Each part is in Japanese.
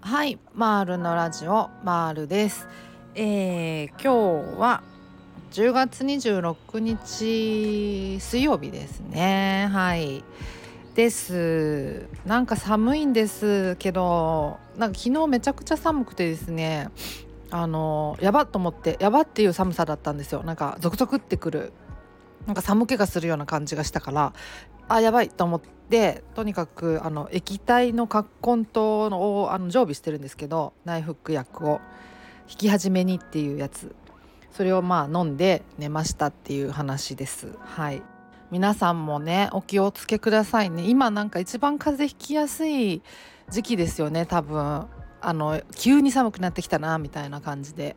はいマールのラジオマールです、えー、今日は10月26日水曜日ですね。はい。です。なんか寒いんですけどなんか昨日めちゃくちゃ寒くてですねあのやばっと思ってやばっていう寒さだったんですよ。なんかゾクゾクってくる。なんか寒気がするような感じがしたからあやばいと思ってとにかくあの液体の葛根湯をあの常備してるんですけど内服薬を引き始めにっていうやつ。それをまあ飲んで寝ましたっていう話です。はい。皆さんもねお気をつけくださいね。今なんか一番風邪ひきやすい時期ですよね多分。あの急に寒くなってきたなみたいな感じで。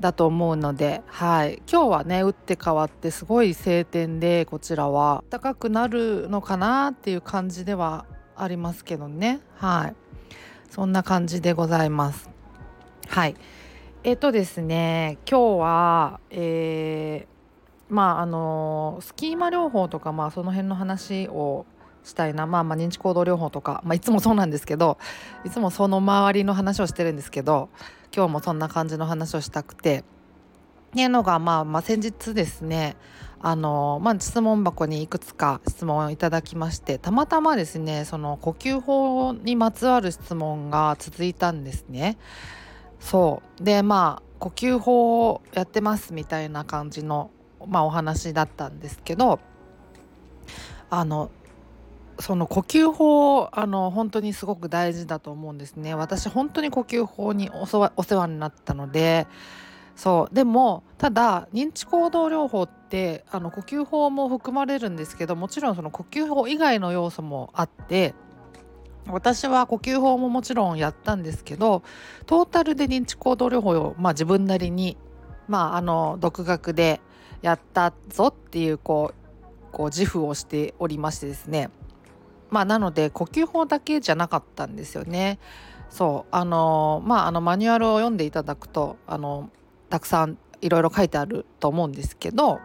だと思うので、はい、今日はね打って変わってすごい晴天でこちらは。暖かくなるのかなっていう感じではありますけどね。はい。そんな感じでございます。はい。えっ、とですね今日はえー、まああのスキーマ療法とかまあその辺の話をしたいな。まあまあ認知行動療法とか、まあ、いつもそうなんですけどいつもその周りの話をしてるんですけど今日もそんな感じの話をしたくてっていうのが、まあ、まあ先日ですねあの、まあ、質問箱にいくつか質問をいただきましてたまたまですねその呼吸法にまつわる質問が続いたんですね。そうでまあ呼吸法をやってますみたいな感じの、まあ、お話だったんですけどあのその呼吸法あの本当にすごく大事だと思うんですね。私本当に呼吸法にお世話になったのでそう。でもただ認知行動療法ってあの呼吸法も含まれるんですけどもちろんその呼吸法以外の要素もあって私は呼吸法ももちろんやったんですけどトータルで認知行動療法を、まあ、自分なりに、まあ、あの独学でやったぞっていうこうこう自負をしておりましてですね。まあなので呼吸法だけじゃなかったんですよね。そうあのまああのマニュアルを読んでいただくとあのたくさんいろいろ書いてあると思うんですけど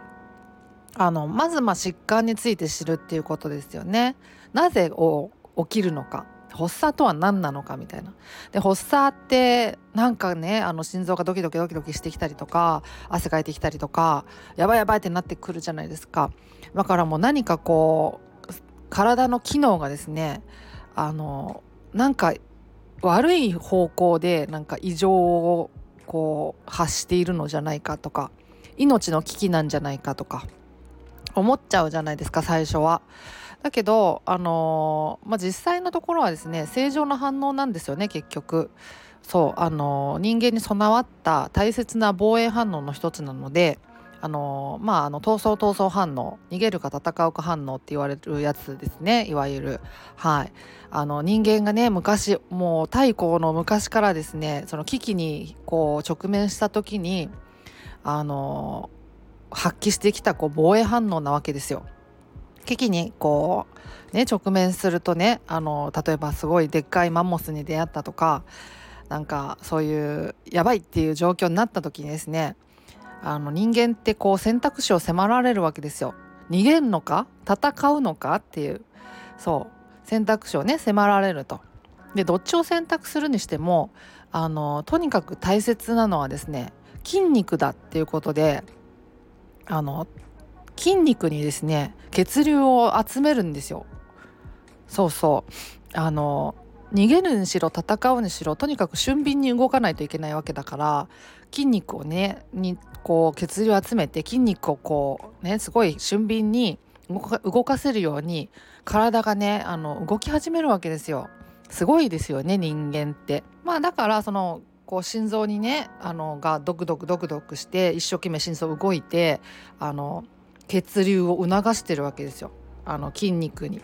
あのまずまあ疾患について知るっていうことですよね。なぜを起きるのか発作とは何なのかみたいな。で発作ってなんかねあの心臓がドキドキドキドキしてきたりとか汗かいてきたりとかやばいやばいってなってくるじゃないですか。だからもう何かこう体の機能がですねあのなんか悪い方向でなんか異常をこう発しているのじゃないかとか命の危機なんじゃないかとか思っちゃうじゃないですか最初は。だけど、あのまあ、実際のところはですね正常な反応なんですよね結局。そうあの人間に備わった大切な防衛反応の一つなのであのまああの闘争闘争反応逃げるか戦うか反応って言われるやつですね。いわゆる。はい。あの人間がね昔もう太古の昔からですねその危機にこう直面した時にあの発揮してきたこう防衛反応なわけですよ。危機にこうね直面するとねあの例えばすごいでっかいマンモスに出会ったとかなんかそういうやばいっていう状況になった時にですねあの人間ってこう選択肢を迫られるわけですよ。逃げんのか？戦うのか？っていうそう選択肢をね迫られると。でどっちを選択するにしてもあのとにかく大切なのはですね筋肉だっていうことであの筋肉にですね血流を集めるんですよ。そうそうあの逃げるにしろ戦うにしろとにかく俊敏に動かないといけないわけだから筋肉をねにこう血流を集めて筋肉をこうねすごい俊敏に動かせるように体がねあの動き始めるわけですよ。すごいですよね人間って。まあだからそのこう心臓にねあのがドクドクドクドクして一生懸命心臓動いてあの血流を促してるわけですよあの筋肉に。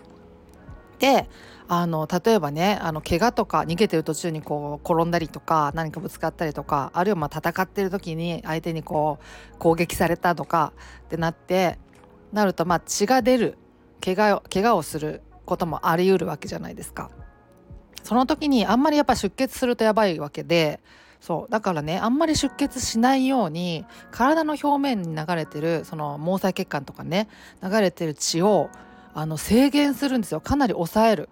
であの例えばねあの怪我とか逃げてる途中にこう転んだりとか何かぶつかったりとかあるいはま戦ってる時に相手にこう攻撃されたとかってなってなるとま血が出る怪我を怪我をすることもあり得るわけじゃないですか。その時にあんまりやっぱ出血するとやばいわけでそうだからねあんまり出血しないように体の表面に流れてるその毛細血管とかね流れてる血をあの制限するんですよ。かなり抑える。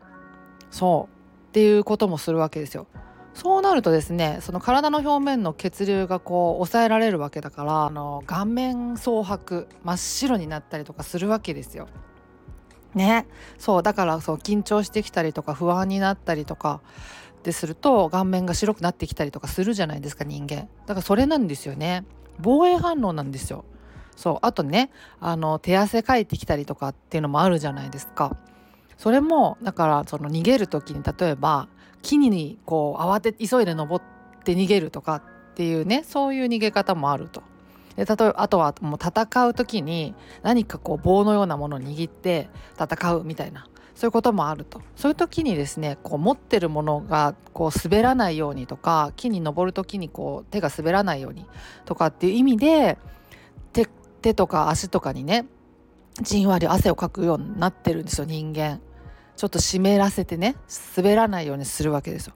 そう。っていうこともするわけですよ。そうなるとですねその体の表面の血流がこう抑えられるわけだからあの顔面蒼白真っ白になったりとかするわけですよ。ね。そう。だからそう緊張してきたりとか不安になったりとかですると顔面が白くなってきたりとかするじゃないですか人間。だからそれなんですよね。防衛反応なんですよ。そうあとねあの手汗かいてきたりとかっていうのもあるじゃないですか。それもだからその逃げる時に例えば木にこう慌て急いで登って逃げるとかっていうねそういう逃げ方もあると。で例えばあとはもう戦う時に何かこう棒のようなものを握って戦うみたいな。そういうこともあると。そういう時にですねこう持ってるものがこう滑らないようにとか木に登る時にこう手が滑らないようにとかっていう意味で手とか足とかにねじんわり汗をかくようになってるんですよ人間。ちょっと湿らせてね滑らないようにするわけですよ。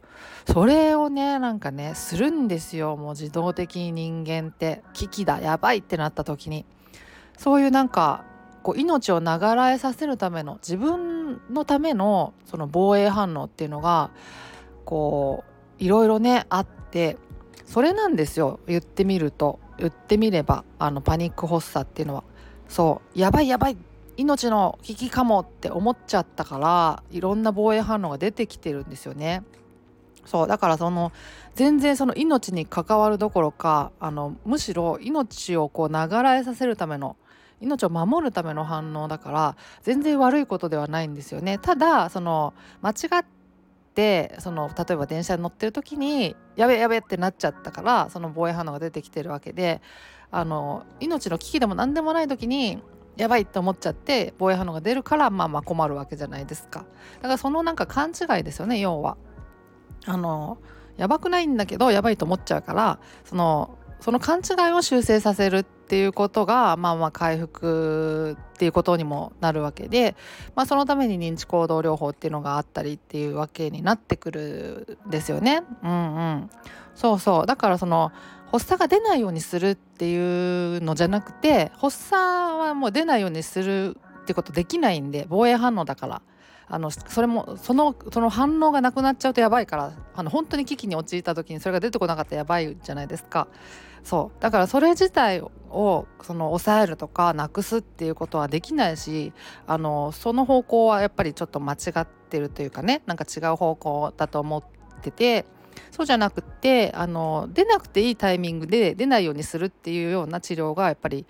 それをねなんかねするんですよもう自動的に人間って危機だやばいってなった時にそういうなんかこう命を長らえさせるための自分のためのその防衛反応っていうのがこういろいろねあってそれなんですよ言ってみると言ってみればあのパニック発作っていうのはそうやばいやばい命の危機かもって思っちゃったからいろんな防衛反応が出てきてるんですよね。そうだからその全然その命に関わるどころかあのむしろ命をこう流らえさせるための命を守るための反応だから全然悪いことではないんですよね。ただその間違ってその例えば電車に乗ってる時にやべやべってなっちゃったからその防衛反応が出てきてるわけであの命の危機でも何でもない時にやばいって思っちゃって防衛反応が出るからまあまあ困るわけじゃないですか。だからそのなんか勘違いですよね要は。あのやばくないんだけどやばいと思っちゃうからそのその勘違いを修正させるっていうことがまあまあ回復っていうことにもなるわけで、まあ、そのために認知行動療法っていうのがあったりっていうわけになってくるんですよね。うんうん、そうそう。だからその発作が出ないようにするっていうのじゃなくて発作はもう出ないようにするってことできないんで防衛反応だから。あのそれもそのその反応がなくなっちゃうとやばいからあの本当に危機に陥った時にそれが出てこなかったらやばいじゃないですかそうだからそれ自体をその抑えるとかなくすっていうことはできないしあのその方向はやっぱりちょっと間違ってるというかねなんか違う方向だと思っててそうじゃなくてあの出なくていいタイミングで出ないようにするっていうような治療がやっぱり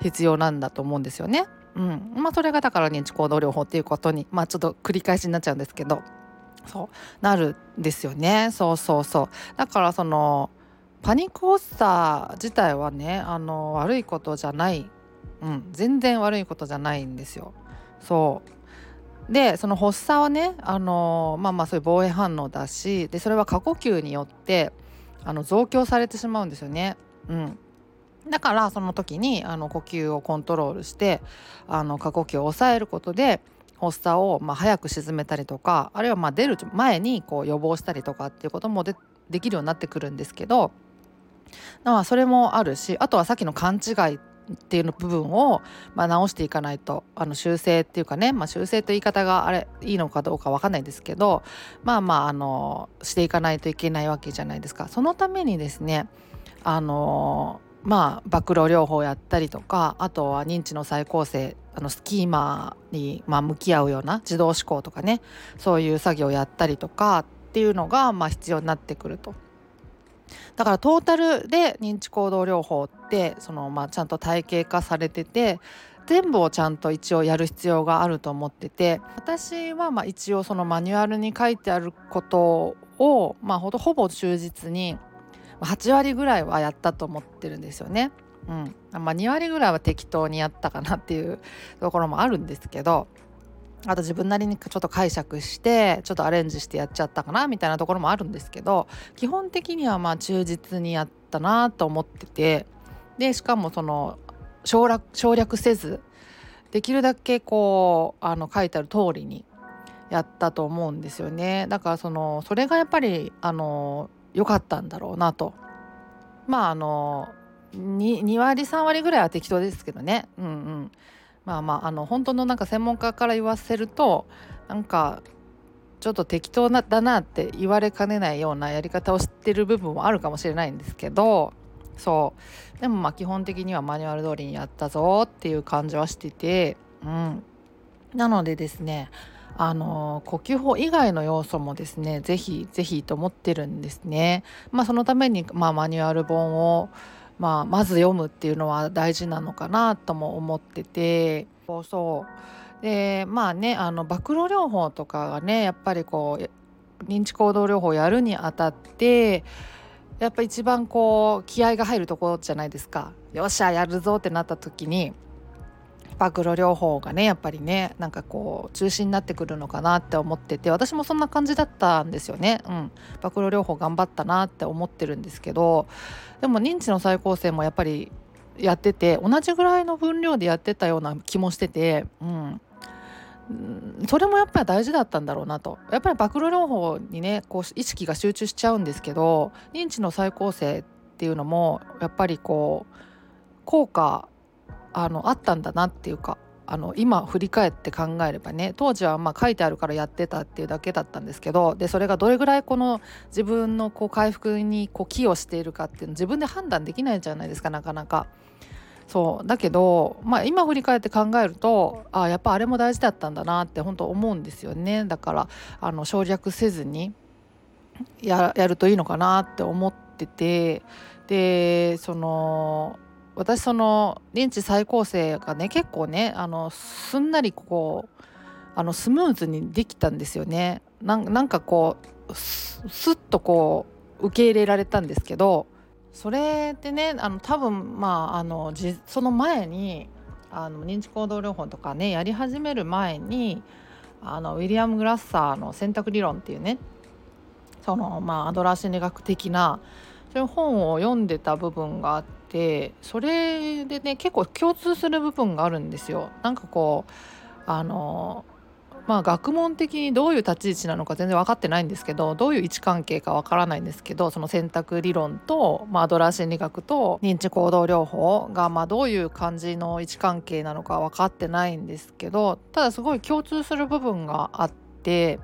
必要なんだと思うんですよね。うん。まあ、それがだから認知行動療法っていうことに、まあ、ちょっと繰り返しになっちゃうんですけど。そう。なるんですよね。そうそうそう。だからそのパニック発作自体はねあの悪いことじゃない、うん、全然悪いことじゃないんですよ。そう。でその発作はねあのまあまあそういう防衛反応だしでそれは過呼吸によってあの増強されてしまうんですよね。うん、だからその時にあの呼吸をコントロールしてあの過呼吸を抑えることで発作をまあ早く沈めたりとかあるいはまあ出る前にこう予防したりとかっていうこともでできるようになってくるんですけどまあそれもあるしあとはさっきの勘違いっていうの部分を、まあ、直していかないとあの修正っていうかね、まあ、修正という言い方があれいいのかどうか分かんないですけどまあまああのしていかないといけないわけじゃないですか。そのためにですねあのまあ暴露療法やったりとかあとは認知の再構成あのスキーマに、まあ、向き合うような自動思考とかねそういう作業をやったりとかっていうのが、まあ、必要になってくると。だからトータルで認知行動療法ってその、まあ、ちゃんと体系化されてて全部をちゃんと一応やる必要があると思ってて私はまあ一応そのマニュアルに書いてあることを、まあ、ほほぼ忠実に8割ぐらいはやったと思ってるんですよね。うん、まあ2割ぐらいは適当にやったかなっていうところもあるんですけどあと自分なりにちょっと解釈してちょっとアレンジしてやっちゃったかなみたいなところもあるんですけど基本的にはまあ忠実にやったなと思っててでしかもその省略省略せずできるだけこうあの書いてある通りにやったと思うんですよねだからそのそれがやっぱりあの良かったんだろうなと。まああの 2, 2割3割ぐらいは適当ですけどね。うんうん。まあまああの本当のなんか専門家から言わせるとなんかちょっと適当なだなって言われかねないようなやり方を知ってる部分もあるかもしれないんですけどそう。でもまあ基本的にはマニュアル通りにやったぞっていう感じはしててうん。なのでですねあの呼吸法以外の要素もですねぜひぜひと思ってるんですね。まあ、そのために、まあ、マニュアル本を、まあ、まず読むっていうのは大事なのかなとも思っててそうでまあねあの暴露療法とかがねやっぱりこう認知行動療法やるにあたってやっぱ一番こう気合が入るところじゃないですか。よっしゃやるぞってなった時に暴露療法がねやっぱりねなんかこう中心になってくるのかなって思ってて私もそんな感じだったんですよね。うん、暴露療法頑張ったなって思ってるんですけどでも認知の再構成もやっぱりやってて同じぐらいの分量でやってたような気もしてて、うん、それもやっぱり大事だったんだろうなと。やっぱり暴露療法にねこう意識が集中しちゃうんですけど認知の再構成っていうのもやっぱりこう効果あのあったんだなっていうかあの今振り返って考えればね当時はま書いてあるからやってたっていうだけだったんですけどでそれがどれぐらいこの自分のこう回復にこう寄与しているかっていうの自分で判断できないじゃないですかなかなか。そうだけど、まあ、今振り返って考えるとあやっぱあれも大事だったんだなって本当思うんですよねだからあの省略せずにやるといいのかなって思っててでその私その認知再構成がね結構ねあのすんなりこうあのスムーズにできたんですよね。なんかこうスッとこう受け入れられたんですけどそれってねあの多分まああのその前にあの認知行動療法とかねやり始める前にあのウィリアム・グラッサーの選択理論っていうねそのまあアドラー心理学的なそういう本を読んでた部分があっててそれでね結構共通する部分があるんですよ。なんかこうあのまあ学問的にどういう立ち位置なのか全然分かってないんですけどどういう位置関係か分からないんですけどその選択理論と、まあ、アドラー心理学と認知行動療法が、まあ、どういう感じの位置関係なのか分かってないんですけどただすごい共通する部分があって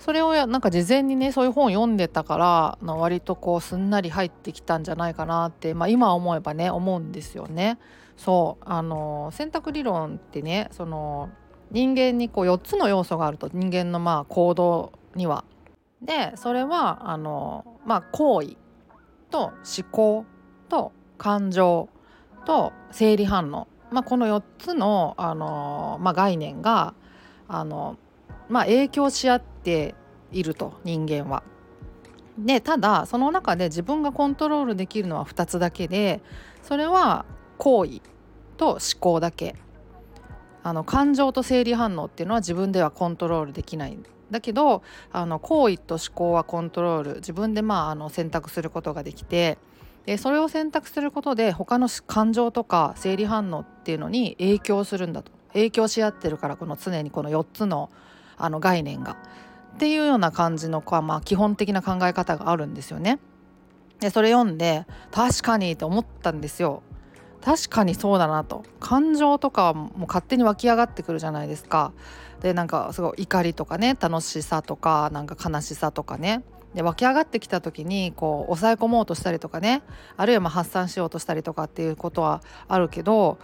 それをなんか事前にねそういう本を読んでたから割とこうすんなり入ってきたんじゃないかなって、まあ、今思えばね思うんですよね。そうあの選択理論ってねその人間にこう4つの要素があると人間のまあ行動には。でそれはあの、まあ、行為と思考と感情と生理反応、まあ、この4つのあの、まあ、概念があのまあ、影響し合っていると人間は。でただその中で自分がコントロールできるのは2つだけでそれは行為と思考だけ。あの感情と生理反応っていうのは自分ではコントロールできない。だけどあの行為と思考はコントロール。自分でまああの選択することができてでそれを選択することで他の感情とか生理反応っていうのに影響するんだと。影響し合ってるからこの常にこの4つのあの概念が。っていうような感じのまあ、基本的な考え方があるんですよね。でそれ読んで確かにと思ったんですよ。確かにそうだなと感情とかも勝手に湧き上がってくるじゃないですか。でなんかすごい怒りとかね楽しさとかなんか悲しさとかねで湧き上がってきた時にこう抑え込もうとしたりとかねあるいはま発散しようとしたりとかっていうことはあるけど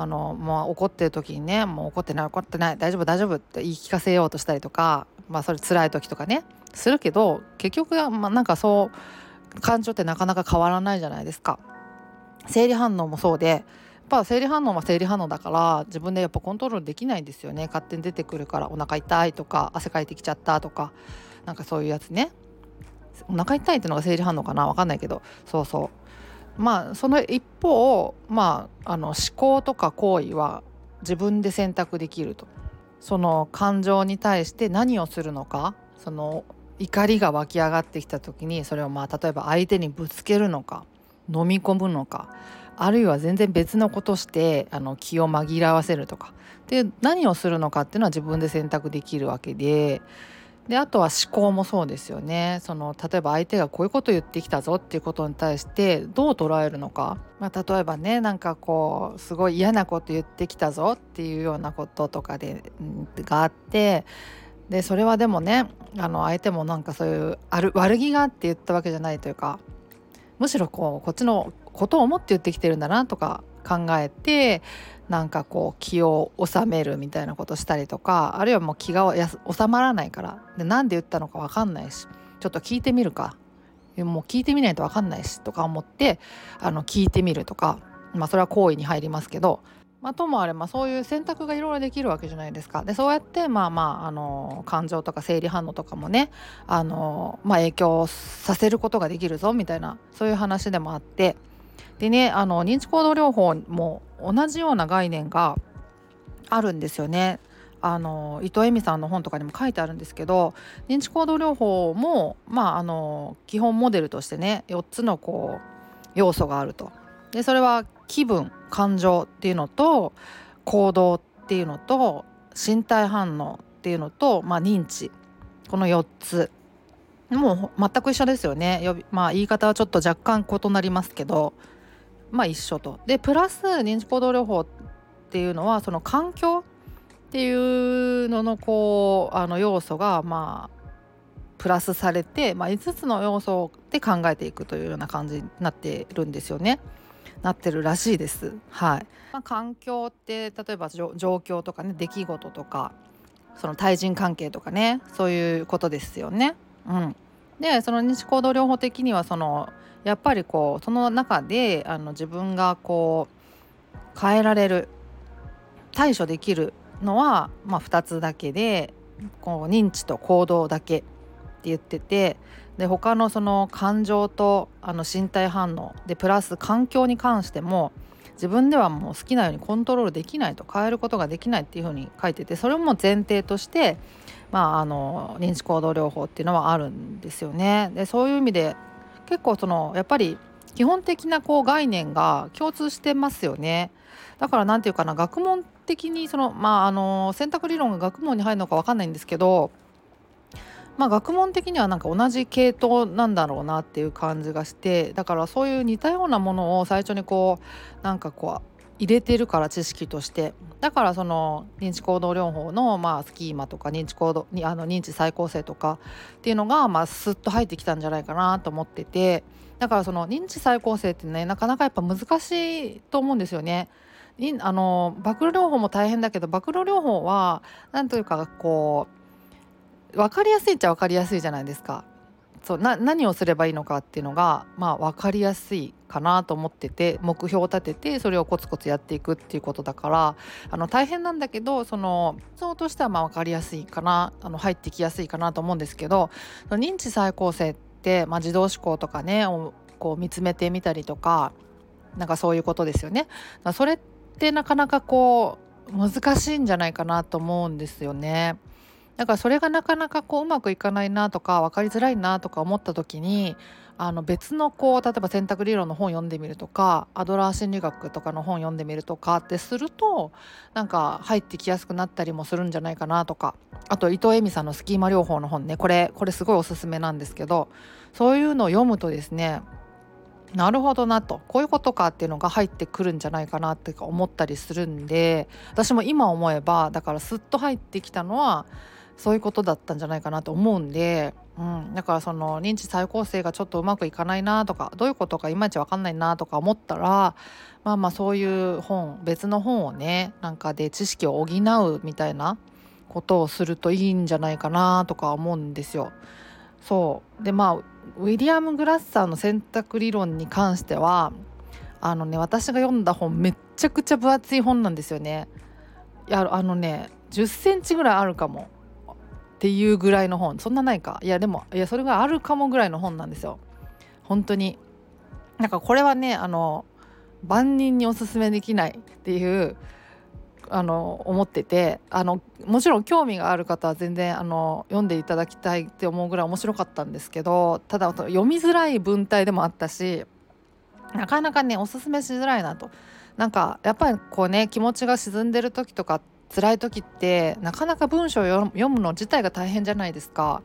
あのもう怒ってる時にねもう怒ってない怒ってない大丈夫大丈夫って言い聞かせようとしたりとかまあそれ辛い時とかねするけど結局はまあなんかそう感情ってなかなか変わらないじゃないですか。生理反応もそうでやっぱ生理反応は生理反応だから自分でやっぱコントロールできないんですよね。勝手に出てくるからお腹痛いとか汗かいてきちゃったとかなんかそういうやつね。お腹痛いってのが生理反応かな分かんないけど。そうそう。まあその一方まああの思考とか行為は自分で選択できると。その感情に対して何をするのか。その怒りが湧き上がってきた時にそれをまあ例えば相手にぶつけるのか。飲み込むのか。あるいは全然別のことしてあの気を紛らわせるとか。で何をするのかっていうのは自分で選択できるわけで。であとは思考もそうですよね。その例えば相手がこういうこと言ってきたぞっていうことに対してどう捉えるのか、まあ、例えばねなんかこうすごい嫌なこと言ってきたぞっていうようなこととかで、があってでそれはでもねあの相手もなんかそういうある悪気があって言ったわけじゃないというかむしろこうこっちのことを思って言ってきてるんだなとか考えてなんかこう気を収めるみたいなことしたりとかあるいはもう気が収まらないからで何で言ったのか分かんないしちょっと聞いてみるかもう聞いてみないと分かんないしとか思ってあの聞いてみるとかまあそれは行為に入りますけどまあ、ともあればそういう選択がいろいろできるわけじゃないですか。でそうやってまあまああの感情とか生理反応とかもねあの、まあ、影響させることができるぞみたいなそういう話でもあってでねあの認知行動療法も同じような概念があるんですよね。あの伊藤恵美さんの本とかにも書いてあるんですけど認知行動療法も、まあ、あの基本モデルとしてね4つのこう要素があると。でそれは気分感情っていうのと行動っていうのと身体反応っていうのと、まあ、認知この4つもう全く一緒ですよねまあ言い方はちょっと若干異なりますけどまあ一緒と。でプラス認知行動療法っていうのはその環境っていうののこうあの要素がまあプラスされて、まあ、5つの要素で考えていくというような感じになってるんですよね。なってるらしいです。はいまあ、環境って例えば状況とかね出来事とかその対人関係とかねそういうことですよね。うん、でその認知行動療法的にはそのやっぱりこうその中であの自分がこう変えられる対処できるのは、まあ、2つだけでこう認知と行動だけって言っててで他のその感情とあの身体反応でプラス環境に関しても自分ではもう好きなようにコントロールできないと変えることができないっていうふうに書いててそれも前提として、まあ、あの認知行動療法っていうのはあるんですよね。でそういう意味で結構そのやっぱり基本的なこう概念が共通してますよね。だから何て言うかな学問的にそのまああの選択理論が学問に入るのか分かんないんですけどまあ学問的にはなんか同じ系統なんだろうなっていう感じがしてだからそういう似たようなものを最初にこうなんかこう入れてるから知識としてだからその認知行動療法のまあスキーマとか認知行動にあの認知再構成とかっていうのがまあスッと入ってきたんじゃないかなと思っててだからその認知再構成ってねなかなかやっぱ難しいと思うんですよね。あの暴露療法も大変だけど暴露療法は何というかこう分かりやすいっちゃ分かりやすいじゃないですか。そうな何をすればいいのかっていうのがまあ分かりやすいかなと思ってて目標を立ててそれをコツコツやっていくっていうことだからあの大変なんだけどそのそうとしてはまあ分かりやすいかなあの入ってきやすいかなと思うんですけど認知再構成って、まあ、自動思考とかねをこう見つめてみたりとかなんかそういうことですよね。それってなかなかこう難しいんじゃないかなと思うんですよね。だからそれがなかなかこううまくいかないなとか分かりづらいなとか思った時にあの別のこう例えば選択理論の本読んでみるとかアドラー心理学とかの本読んでみるとかってするとなんか入ってきやすくなったりもするんじゃないかなとか。あと伊藤恵美さんのスキーマ療法の本ね。これこれすごいおすすめなんですけどそういうのを読むとですねなるほどなと。こういうことかっていうのが入ってくるんじゃないかなって思ったりするんで私も今思えばだからスッと入ってきたのはそういうことだったんじゃないかなと思うんで、うん、だからその認知再構成がちょっとうまくいかないなとかどういうことかいまいち分かんないなとか思ったらまあまあそういう本別の本をねなんかで知識を補うみたいなことをするといいんじゃないかなとか思うんですよ。そうでまあウィリアム・グラッサーの選択理論に関してはあのね私が読んだ本めっちゃくちゃ分厚い本なんですよね。いやあのね10センチぐらいあるかもっていうぐらいの本。そんなないか。いやでもいやそれがあるかもぐらいの本なんですよ。本当に。なんかこれはねあの万人におすすめできないっていうあの思ってて。あのもちろん興味がある方は全然あの読んでいただきたいって思うぐらい面白かったんですけどただ読みづらい文体でもあったしなかなかねおすすめしづらいなと。なんかやっぱりこうね気持ちが沈んでる時とかっ辛い時ってなかなか文章を読むの自体が大変じゃないですか。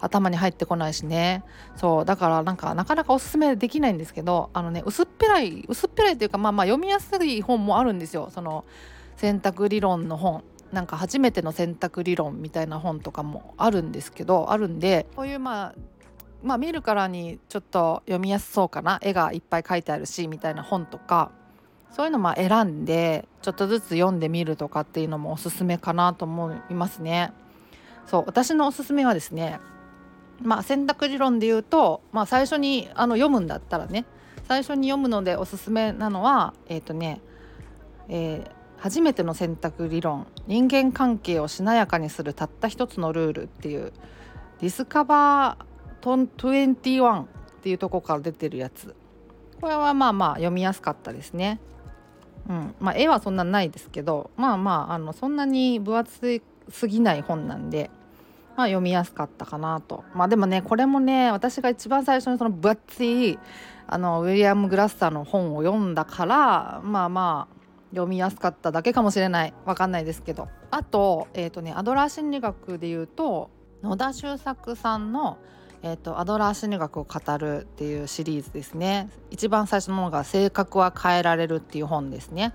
頭に入ってこないしね。そうだからなんかなかなかおすすめできないんですけどあのね薄っぺらい薄っぺらいっていうかまあまあ読みやすい本もあるんですよ。その選択理論の本。なんか初めての選択理論みたいな本とかもあるんですけどあるんでこういうまあまあ見るからにちょっと読みやすそうかな。絵がいっぱい書いてあるしみたいな本とか。そういうのま選んでちょっとずつ読んでみるとかっていうのもおすすめかなと思いますね。そう私のおすすめはですねまあ選択理論で言うと、まあ、最初にあの読むんだったらね最初に読むのでおすすめなのはえっ、ー、とね、えー、初めての選択理論人間関係をしなやかにするたった一つのルールっていうディスカバートン21っていうとこから出てるやつこれはまあまあ読みやすかったですね。うん。まあ、絵はそんなないですけどまあまああのそんなに分厚すぎない本なんで、まあ、読みやすかったかなと。まあでもねこれもね私が一番最初にその分厚いあのウィリアム・グラッサーの本を読んだからまあまあ読みやすかっただけかもしれない。わかんないですけど。あと,、えーとね、アドラー心理学でいうと野田修作さんのえーと、アドラー心理学を語るっていうシリーズですね。一番最初のものが「性格は変えられる」っていう本ですね。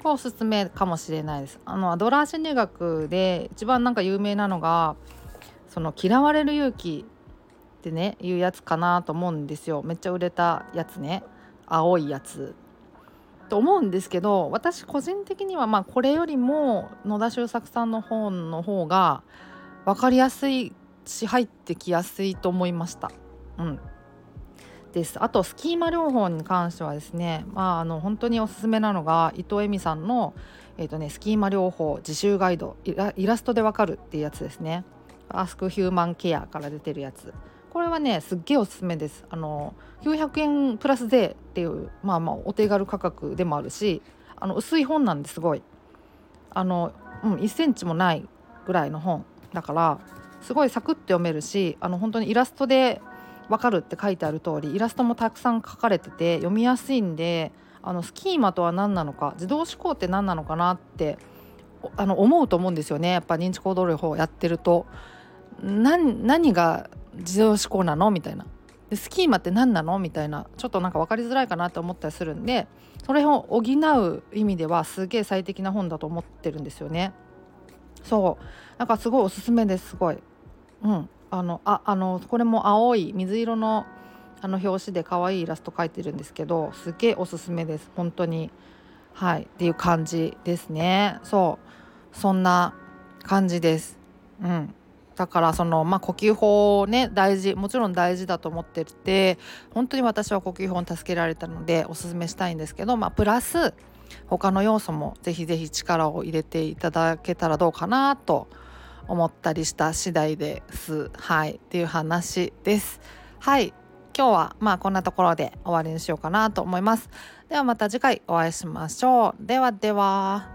これおすすめかもしれないです。あのアドラー心理学で一番なんか有名なのがその嫌われる勇気ってねいうやつかなと思うんですよ。めっちゃ売れたやつね。青いやつ。と思うんですけど私個人的にはまあこれよりも野田周作さんの本の方が分かりやすいし入ってきやすいと思いました。うんですあとスキーマ療法に関してはですね、まあ、あの本当におすすめなのが伊藤恵美さんの、えーとね、スキーマ療法自習ガイドイラストでわかるっていうやつですね。アスクヒューマンケアから出てるやつ。これはねすっげえおすすめです。あの900円プラスでっていうまあまあお手軽価格でもあるしあの薄い本なんですごい。あの、うん、1センチもないぐらいの本だからすごいサクッと読めるしあの本当にイラストでわかるって書いてある通りイラストもたくさん書かれてて読みやすいんであのスキーマとは何なのか自動思考って何なのかなってあの思うと思うんですよね。やっぱ認知行動療法やってると。何が自動思考なの？みたいな。でスキーマって何なの？みたいな。ちょっとなんか分かりづらいかなと思ったりするんでそれを補う意味ではすげえ最適な本だと思ってるんですよね。そう。なんかすごいおすすめですすごい。うん。あのああのこれも青い水色のあの表紙で可愛いイラスト描いてるんですけどすげえおすすめです。本当に。はい。っていう感じですね。そう。そんな感じです。うん。だからそのまあ呼吸法ね大事もちろん大事だと思ってて本当に私は呼吸法に助けられたのでおすすめしたいんですけどまあプラス他の要素もぜひぜひ力を入れていただけたらどうかなと思ったりした次第です。はい。っていう話です。はい。今日はまあこんなところで終わりにしようかなと思います。ではまた次回お会いしましょう。ではでは。